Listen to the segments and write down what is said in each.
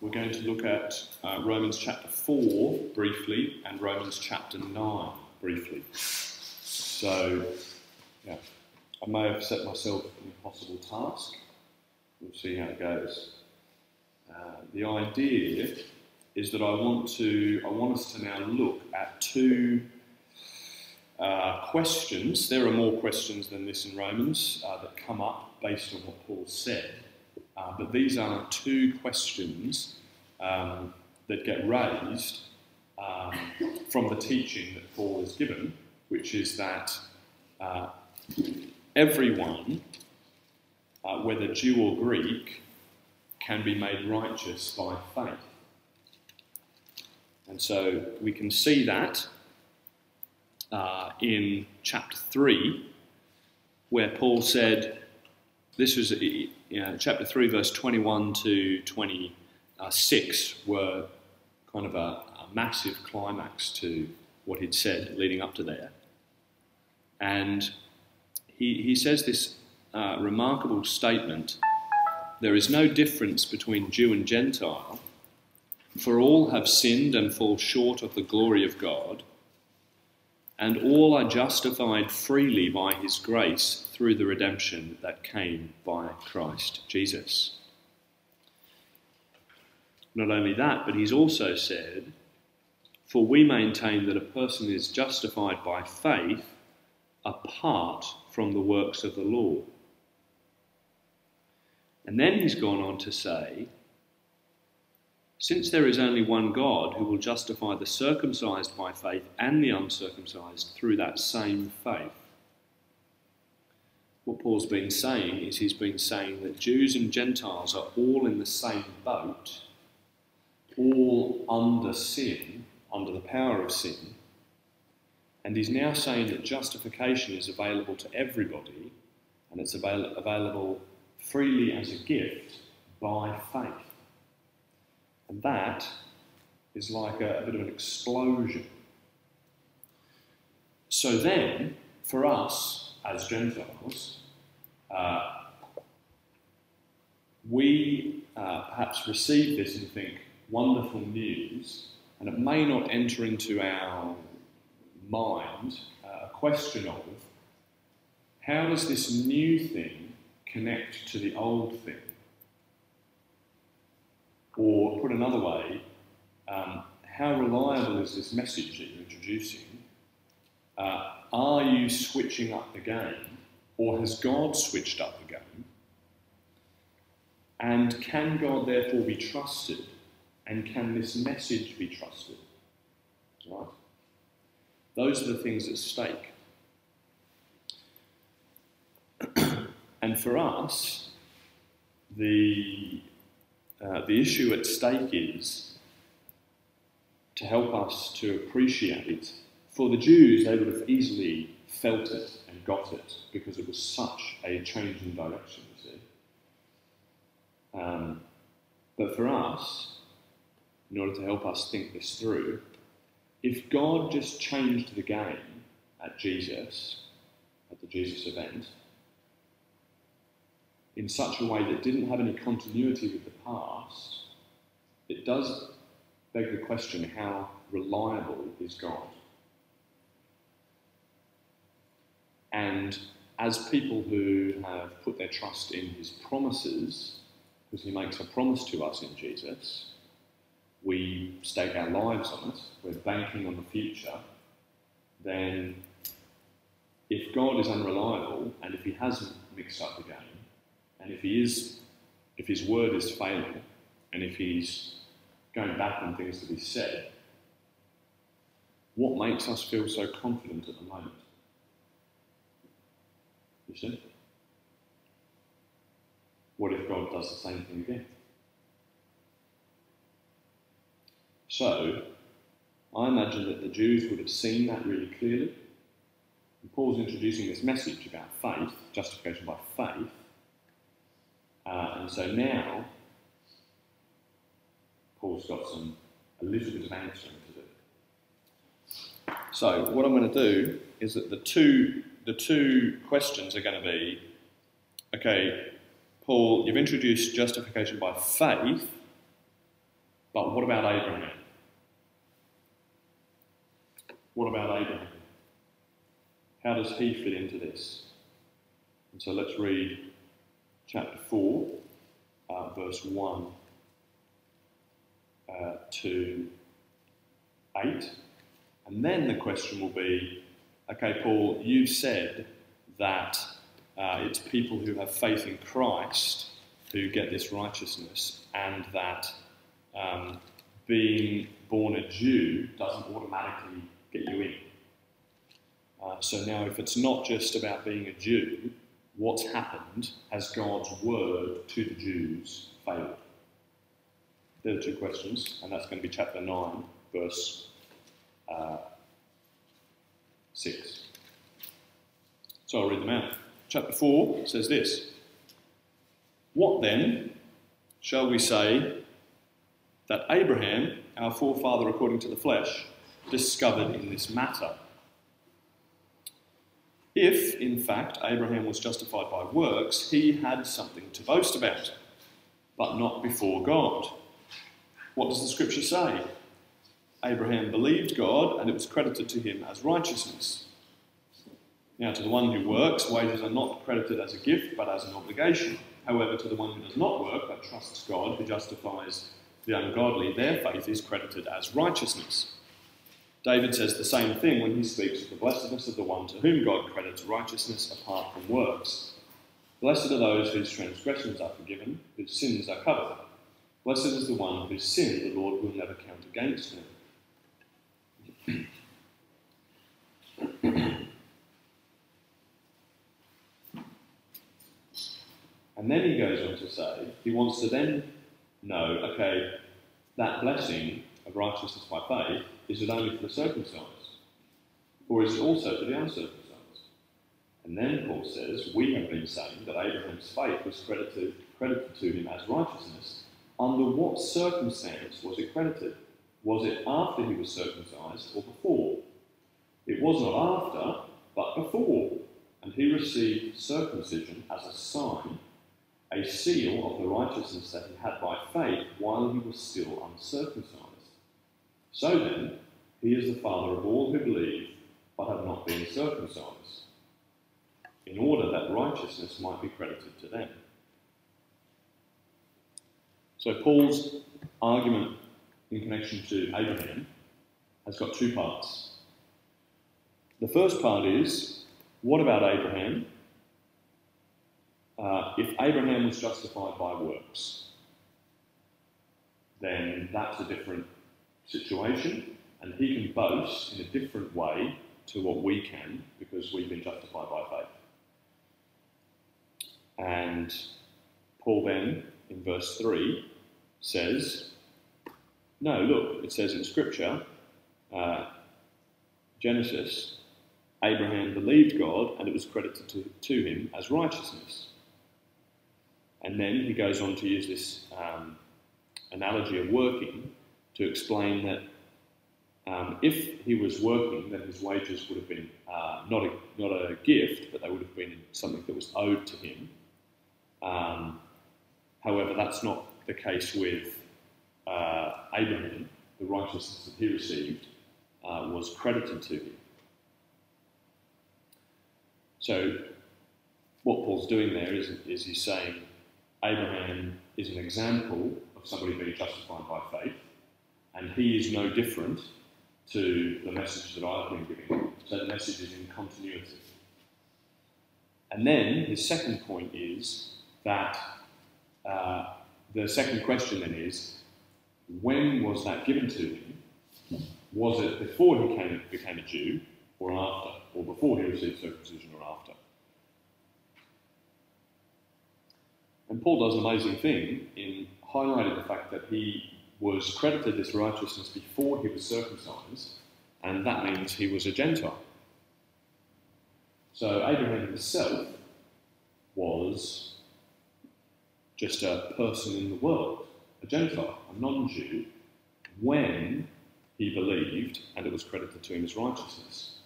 we're going to look at uh, Romans chapter 4 briefly and Romans chapter 9 briefly. So, yeah, I may have set myself an impossible task. We'll see how it goes. Uh, the idea is that I want to I want us to now look at two uh, questions. There are more questions than this in Romans uh, that come up based on what Paul said, uh, but these are two questions um, that get raised um, from the teaching that Paul has given, which is that uh, everyone, uh, whether Jew or Greek, can be made righteous by faith. And so we can see that uh, in chapter 3, where Paul said, this was you know, chapter 3, verse 21 to 26, were kind of a, a massive climax to what he'd said leading up to there. And he, he says this uh, remarkable statement there is no difference between Jew and Gentile, for all have sinned and fall short of the glory of God, and all are justified freely by his grace through the redemption that came by Christ Jesus. Not only that, but he's also said, For we maintain that a person is justified by faith apart from the works of the law. And then he's gone on to say, since there is only one God who will justify the circumcised by faith and the uncircumcised through that same faith. What Paul's been saying is he's been saying that Jews and Gentiles are all in the same boat, all under sin, under the power of sin. And he's now saying that justification is available to everybody and it's avail- available freely as a gift by faith. And that is like a, a bit of an explosion. So then, for us as Gentiles, uh, we uh, perhaps receive this and think, wonderful news, and it may not enter into our mind uh, a question of how does this new thing connect to the old thing? Or put another way, um, how reliable is this message that you're introducing? Uh, are you switching up the game, or has God switched up the game? And can God therefore be trusted? And can this message be trusted? Right? Those are the things at stake. and for us, the uh, the issue at stake is to help us to appreciate. it. For the Jews, they would have easily felt it and got it because it was such a change in direction, you see. Um, but for us, in order to help us think this through, if God just changed the game at Jesus, at the Jesus event, in such a way that didn't have any continuity with the past, it does beg the question how reliable is God? And as people who have put their trust in his promises, because he makes a promise to us in Jesus, we stake our lives on it, we're banking on the future, then if God is unreliable and if he hasn't mixed up the game, and if he is, if his word is failing, and if he's going back on things that he said, what makes us feel so confident at the moment? You see? What if God does the same thing again? So, I imagine that the Jews would have seen that really clearly. And Paul's introducing this message about faith, justification by faith, uh, and so now, Paul's got some a little bit of answering to do. So what I'm going to do is that the two the two questions are going to be, okay, Paul, you've introduced justification by faith. But what about Abraham? What about Abraham? How does he fit into this? And so let's read chapter 4, uh, verse 1 uh, to 8. And then the question will be okay, Paul, you've said that uh, it's people who have faith in Christ who get this righteousness, and that um, being born a Jew doesn't automatically get you in. Uh, so now, if it's not just about being a Jew, what's happened has God's word to the Jews failed? There are two questions, and that's going to be chapter 9, verse uh, 6. So I'll read them out. Chapter 4 says this What then shall we say that Abraham, our forefather according to the flesh, discovered in this matter? If, in fact, Abraham was justified by works, he had something to boast about, but not before God. What does the scripture say? Abraham believed God, and it was credited to him as righteousness. Now, to the one who works, wages are not credited as a gift, but as an obligation. However, to the one who does not work, but trusts God, who justifies the ungodly, their faith is credited as righteousness. David says the same thing when he speaks of the blessedness of the one to whom God credits righteousness apart from works. Blessed are those whose transgressions are forgiven, whose sins are covered. Blessed is the one whose sin the Lord will never count against him. and then he goes on to say, he wants to then know, okay, that blessing of righteousness by faith, is it only for the circumcised? Or is it also for the uncircumcised? And then Paul says, we have been saying that Abraham's faith was credited, credited to him as righteousness. Under what circumstance was it credited? Was it after he was circumcised or before? It was not after, but before. And he received circumcision as a sign, a seal of the righteousness that he had by faith while he was still uncircumcised. So then, he is the father of all who believe, but have not been circumcised, in order that righteousness might be credited to them. So, Paul's argument in connection to Abraham has got two parts. The first part is what about Abraham? Uh, if Abraham was justified by works, then that's a different situation, and he can boast in a different way to what we can because we've been justified by faith. And Paul then, in verse 3, says, No, look, it says in Scripture, uh, Genesis, Abraham believed God and it was credited to, to him as righteousness. And then he goes on to use this um, analogy of working to explain that um, if he was working, then his wages would have been uh, not, a, not a gift, but they would have been something that was owed to him. Um, however, that's not the case with uh, Abraham. The righteousness that he received uh, was credited to him. So, what Paul's doing there is, is he's saying Abraham is an example of somebody being justified by faith and he is no different to the message that I've been giving. So the message is in continuity. And then his second point is that uh, the second question then is when was that given to him? Was it before he came, became a Jew or after? Or before he received circumcision or after? And Paul does an amazing thing in highlighting the fact that he was credited this righteousness before he was circumcised, and that means he was a Gentile. So Abraham himself was just a person in the world, a Gentile, a non Jew, when he believed and it was credited to him as righteousness.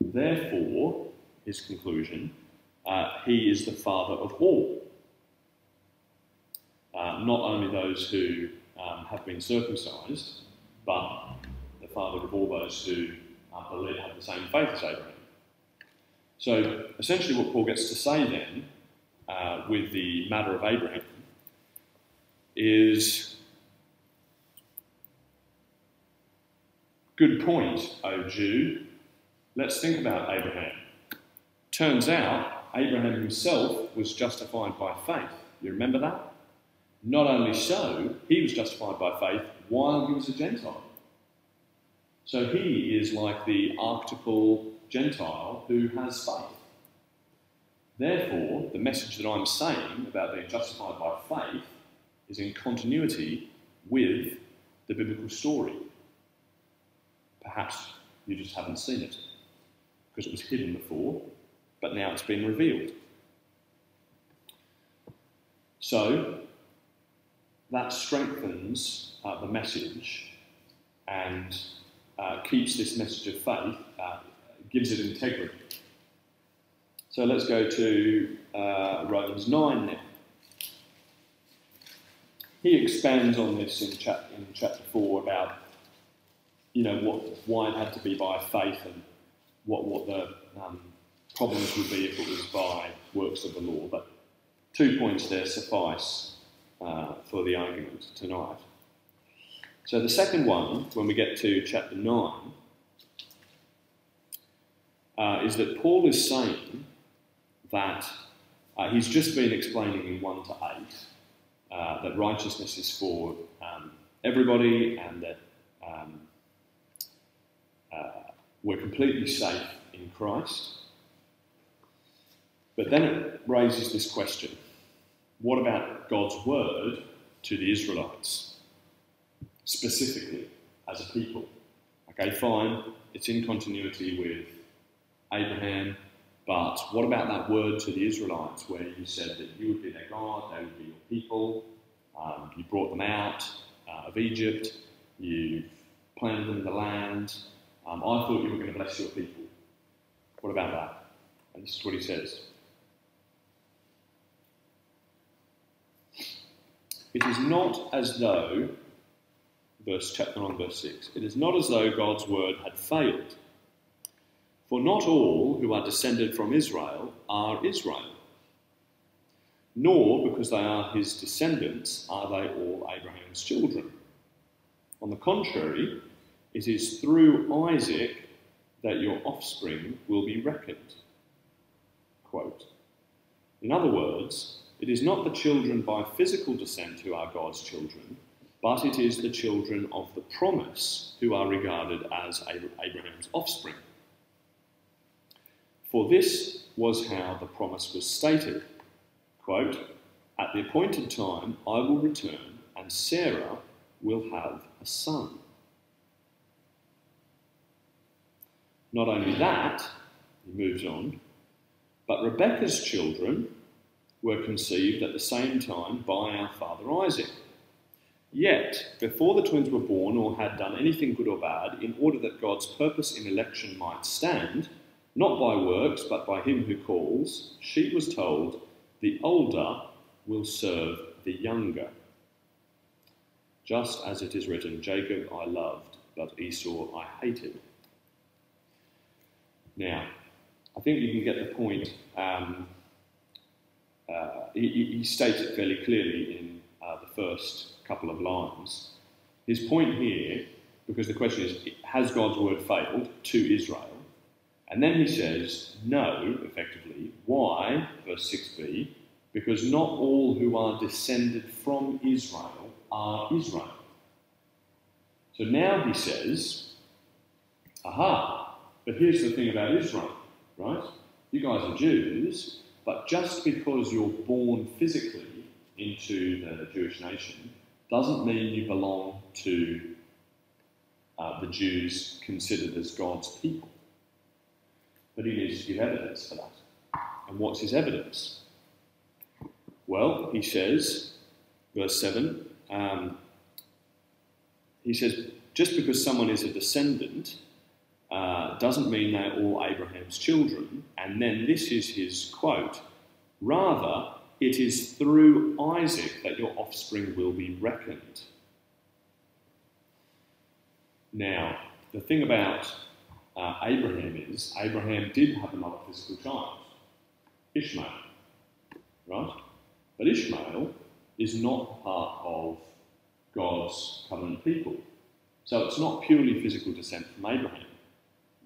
Therefore, his conclusion, uh, he is the father of all. Uh, not only those who um, have been circumcised, but the father of all those who uh, believe have the same faith as Abraham. So essentially, what Paul gets to say then uh, with the matter of Abraham is good point, O Jew. Let's think about Abraham. Turns out Abraham himself was justified by faith. You remember that? Not only so, he was justified by faith while he was a Gentile. So he is like the archetypal Gentile who has faith. Therefore, the message that I'm saying about being justified by faith is in continuity with the biblical story. Perhaps you just haven't seen it because it was hidden before, but now it's been revealed. So, that strengthens uh, the message and uh, keeps this message of faith, uh, gives it integrity. So let's go to uh, Romans 9 now. He expands on this in, chap- in chapter 4 about, you know, what, why it had to be by faith and what, what the um, problems would be if it was by works of the law. But two points there suffice uh, for the argument tonight. So the second one, when we get to chapter 9, uh, is that Paul is saying that uh, he's just been explaining in 1 to 8 uh, that righteousness is for um, everybody and that um, uh, we're completely safe in Christ. But then it raises this question what about God's word to the Israelites, specifically as a people? Okay, fine, it's in continuity with Abraham, but what about that word to the Israelites where you said that you would be their God, they would be your people, um, you brought them out uh, of Egypt, you planted them in the land, um, I thought you were going to bless your people. What about that? And this is what he says. It is not as though, verse chapter 9, verse 6, it is not as though God's word had failed. For not all who are descended from Israel are Israel, nor because they are his descendants are they all Abraham's children. On the contrary, it is through Isaac that your offspring will be reckoned. Quote. In other words, it is not the children by physical descent who are God's children, but it is the children of the promise who are regarded as Abraham's offspring. For this was how the promise was stated quote, At the appointed time I will return, and Sarah will have a son. Not only that, he moves on, but Rebekah's children were conceived at the same time by our father Isaac. Yet, before the twins were born or had done anything good or bad, in order that God's purpose in election might stand, not by works, but by him who calls, she was told, The older will serve the younger. Just as it is written, Jacob I loved, but Esau I hated. Now, I think you can get the point. Um, uh, he, he, states it fairly clearly in uh, the first couple of lines. His point here, because the question is, has God's word failed to Israel? And then he says, no, effectively. Why? Verse 6b, because not all who are descended from Israel are Israel. So now he says, aha, but here's the thing about Israel, right? You guys are Jews, but just because you're born physically into the Jewish nation doesn't mean you belong to uh, the Jews considered as God's people. But he needs to give evidence for that. And what's his evidence? Well, he says, verse 7, um, he says, just because someone is a descendant uh, doesn't mean they're all Abraham's children. And then this is his quote Rather, it is through Isaac that your offspring will be reckoned. Now, the thing about uh, Abraham is Abraham did have another physical child, Ishmael, right? But Ishmael is not part of God's covenant people. So it's not purely physical descent from Abraham.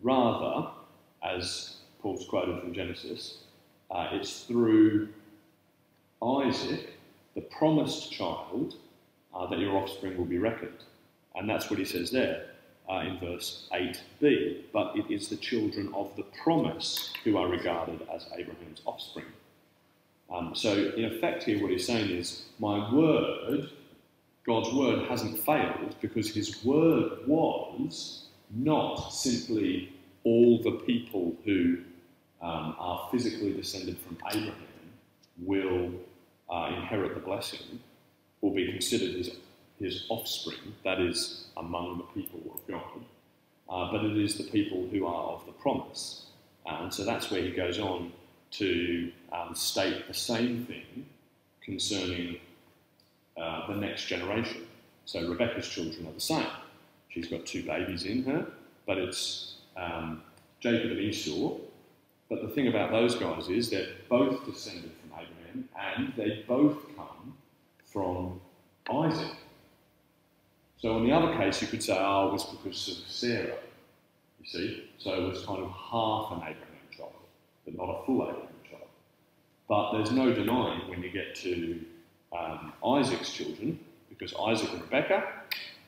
Rather, as Paul's quoted from Genesis, uh, it's through Isaac, the promised child, uh, that your offspring will be reckoned. And that's what he says there uh, in verse 8b. But it is the children of the promise who are regarded as Abraham's offspring. Um, so, in effect, here what he's saying is, my word, God's word, hasn't failed because his word was not simply all the people who um, are physically descended from Abraham will uh, inherit the blessing or be considered his, his offspring, that is, among the people of God, uh, but it is the people who are of the promise. And so that's where he goes on to um, state the same thing concerning uh, the next generation. So Rebecca's children are the same. She's got two babies in her, but it's um, Jacob and Esau. But the thing about those guys is they're both descended from Abraham and they both come from Isaac. So in the other case, you could say, oh, it was because of Sarah, you see. So it was kind of half an Abraham child, but not a full Abraham child. But there's no denying when you get to um, Isaac's children, because Isaac and Rebecca,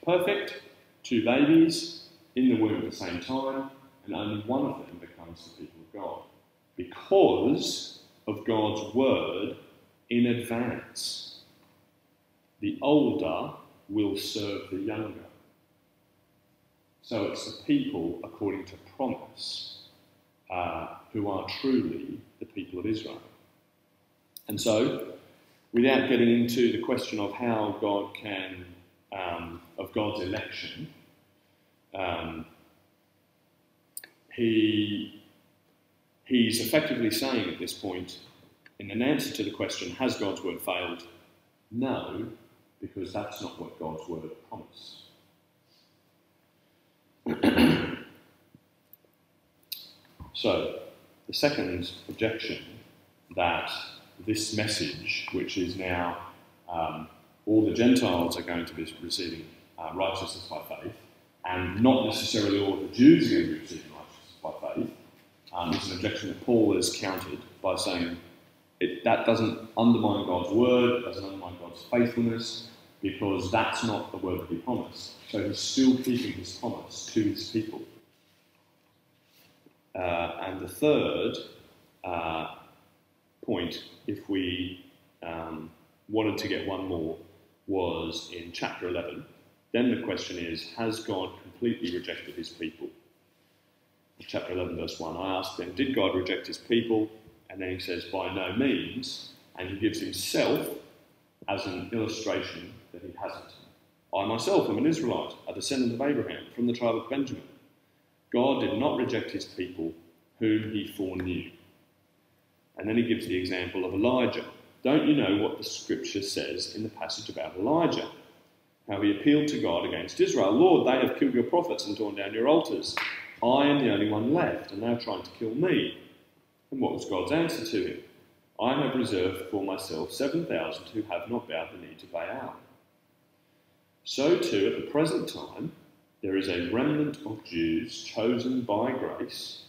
perfect, two babies in the womb at the same time, and only one of them becomes the people of God. Because of God's word in advance. The older will serve the younger. So it's the people, according to promise, uh, who are truly the people of Israel. And so, without getting into the question of how God can, um, of God's election, um, he, he's effectively saying at this point, in an answer to the question, has God's word failed? No, because that's not what God's word promised. so, the second objection that this message, which is now um, all the Gentiles are going to be receiving uh, righteousness by faith, and not necessarily all the Jews are going to be receiving righteousness by faith, um, is an objection that Paul has countered by saying it, that doesn't undermine God's word, doesn't undermine God's faithfulness, because that's not the word that he promised. So he's still keeping his promise to his people. Uh, and the third uh, point, if we um, wanted to get one more, was in chapter 11. Then the question is Has God completely rejected his people? Chapter 11, verse 1. I asked them, Did God reject his people? And then he says, By no means. And he gives himself as an illustration that he hasn't. I myself am an Israelite, a descendant of Abraham, from the tribe of Benjamin. God did not reject his people whom he foreknew. And then he gives the example of Elijah. Don't you know what the scripture says in the passage about Elijah? How he appealed to God against Israel. Lord, they have killed your prophets and torn down your altars. I am the only one left, and they are trying to kill me. And what was God's answer to him? I have reserved for myself 7,000 who have not bowed the knee to Baal. So, too, at the present time, there is a remnant of Jews chosen by grace.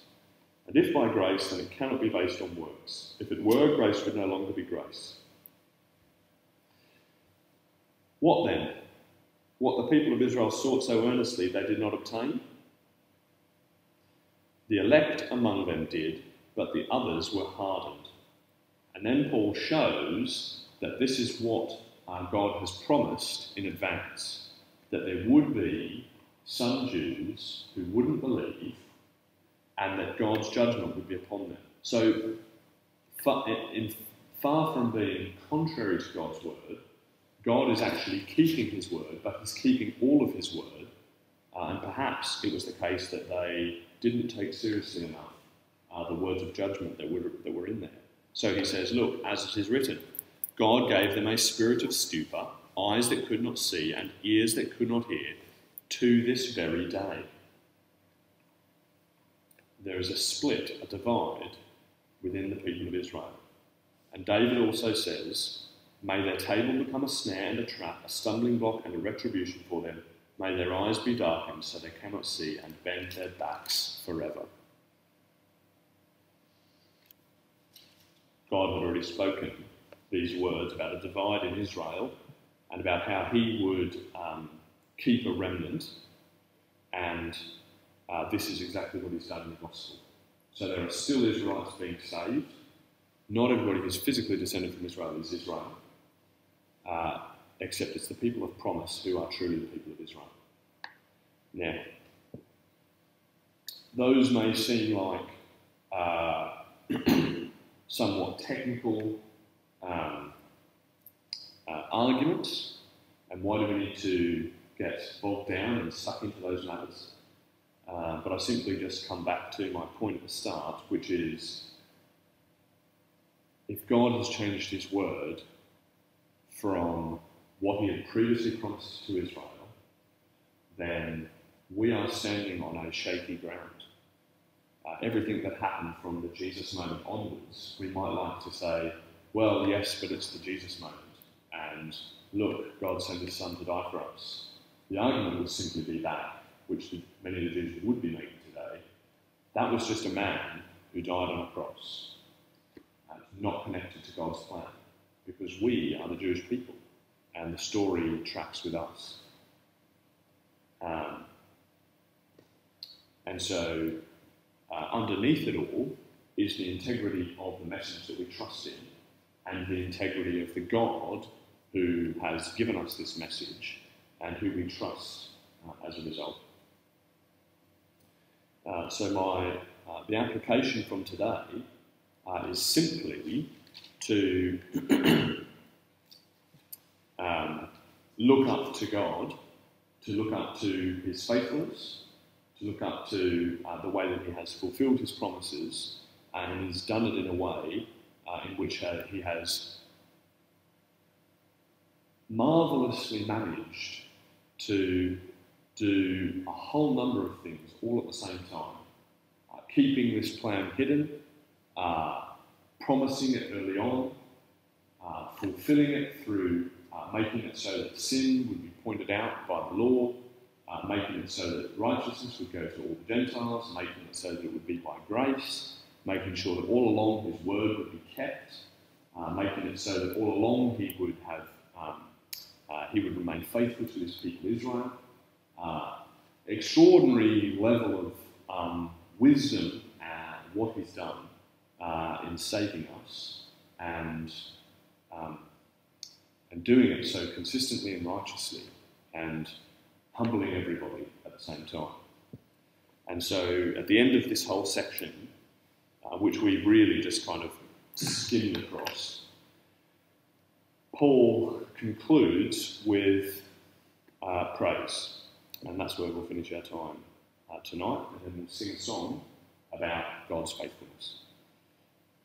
And if by grace, then it cannot be based on works. If it were, grace would no longer be grace. What then? What the people of Israel sought so earnestly they did not obtain? The elect among them did, but the others were hardened. And then Paul shows that this is what uh, God has promised in advance that there would be some Jews who wouldn't believe and that God's judgment would be upon them. So, far, far from being contrary to God's word, God is actually keeping his word, but he's keeping all of his word. Uh, and perhaps it was the case that they didn't take seriously enough uh, the words of judgment that were, that were in there. So he says, Look, as it is written, God gave them a spirit of stupor, eyes that could not see, and ears that could not hear, to this very day. There is a split, a divide within the people of Israel. And David also says, May their table become a snare and a trap, a stumbling block and a retribution for them. May their eyes be darkened so they cannot see and bend their backs forever. God had already spoken these words about a divide in Israel and about how he would um, keep a remnant, and uh, this is exactly what he's done in the gospel. So there are still Israelites being saved. Not everybody who's physically descended from Israel is Israel, except it's the people of promise who are truly the people of Israel. Now, those may seem like uh, somewhat technical um, uh, arguments, and why do we need to get bogged down and suck into those matters? Uh, but I simply just come back to my point at the start, which is if God has changed his word from what he had previously promised to Israel, then we are standing on a shaky ground. Uh, everything that happened from the Jesus moment onwards, we might like to say, well, yes, but it's the Jesus moment. And look, God sent his son to die for us. The argument would simply be that, which many of the Jews would be making today. That was just a man who died on a cross, and not connected to God's plan, because we are the Jewish people, and the story tracks with us. Um, and so, uh, underneath it all is the integrity of the message that we trust in and the integrity of the God who has given us this message and who we trust uh, as a result. Uh, so my uh, the application from today uh, is simply to um, look up to God, to look up to His faithfulness, to look up to uh, the way that He has fulfilled His promises, and He's done it in a way uh, in which uh, he has marvelously managed to do a whole number of things all at the same time. Uh, keeping this plan hidden, uh, promising it early on, uh, fulfilling it through uh, making it so that sin would be pointed out by the law, making it so that righteousness would go to all the Gentiles, making it so that it would be by grace, making sure that all along his word would be kept, uh, making it so that all along he would have um, uh, he would remain faithful to his people Israel. Uh, extraordinary level of um, wisdom and what he's done uh, in saving us and um, and doing it so consistently and righteously and humbling everybody at the same time. And so at the end of this whole section, uh, which we really just kind of skimmed across. Paul concludes with uh, praise, and that's where we'll finish our time uh, tonight, and then we'll sing a song about God's faithfulness.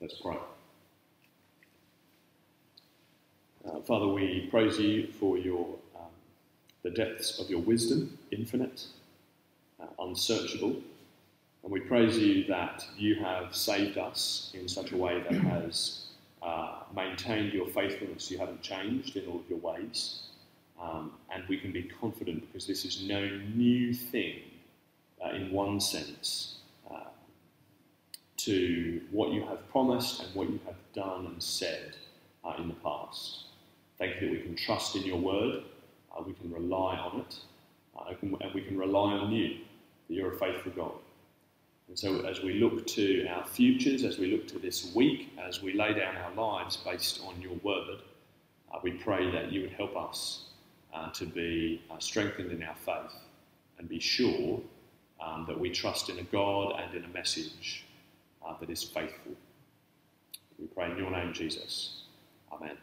Let's pray. Uh, Father, we praise you for your um, the depths of your wisdom, infinite, uh, unsearchable. And we praise you that you have saved us in such a way that has uh, maintained your faithfulness. You haven't changed in all of your ways. Um, and we can be confident because this is no new thing uh, in one sense uh, to what you have promised and what you have done and said uh, in the past. Thank you that we can trust in your word, uh, we can rely on it, uh, and we can rely on you, that you're a faithful God. And so, as we look to our futures, as we look to this week, as we lay down our lives based on your word, uh, we pray that you would help us uh, to be uh, strengthened in our faith and be sure um, that we trust in a God and in a message uh, that is faithful. We pray in your name, Jesus. Amen.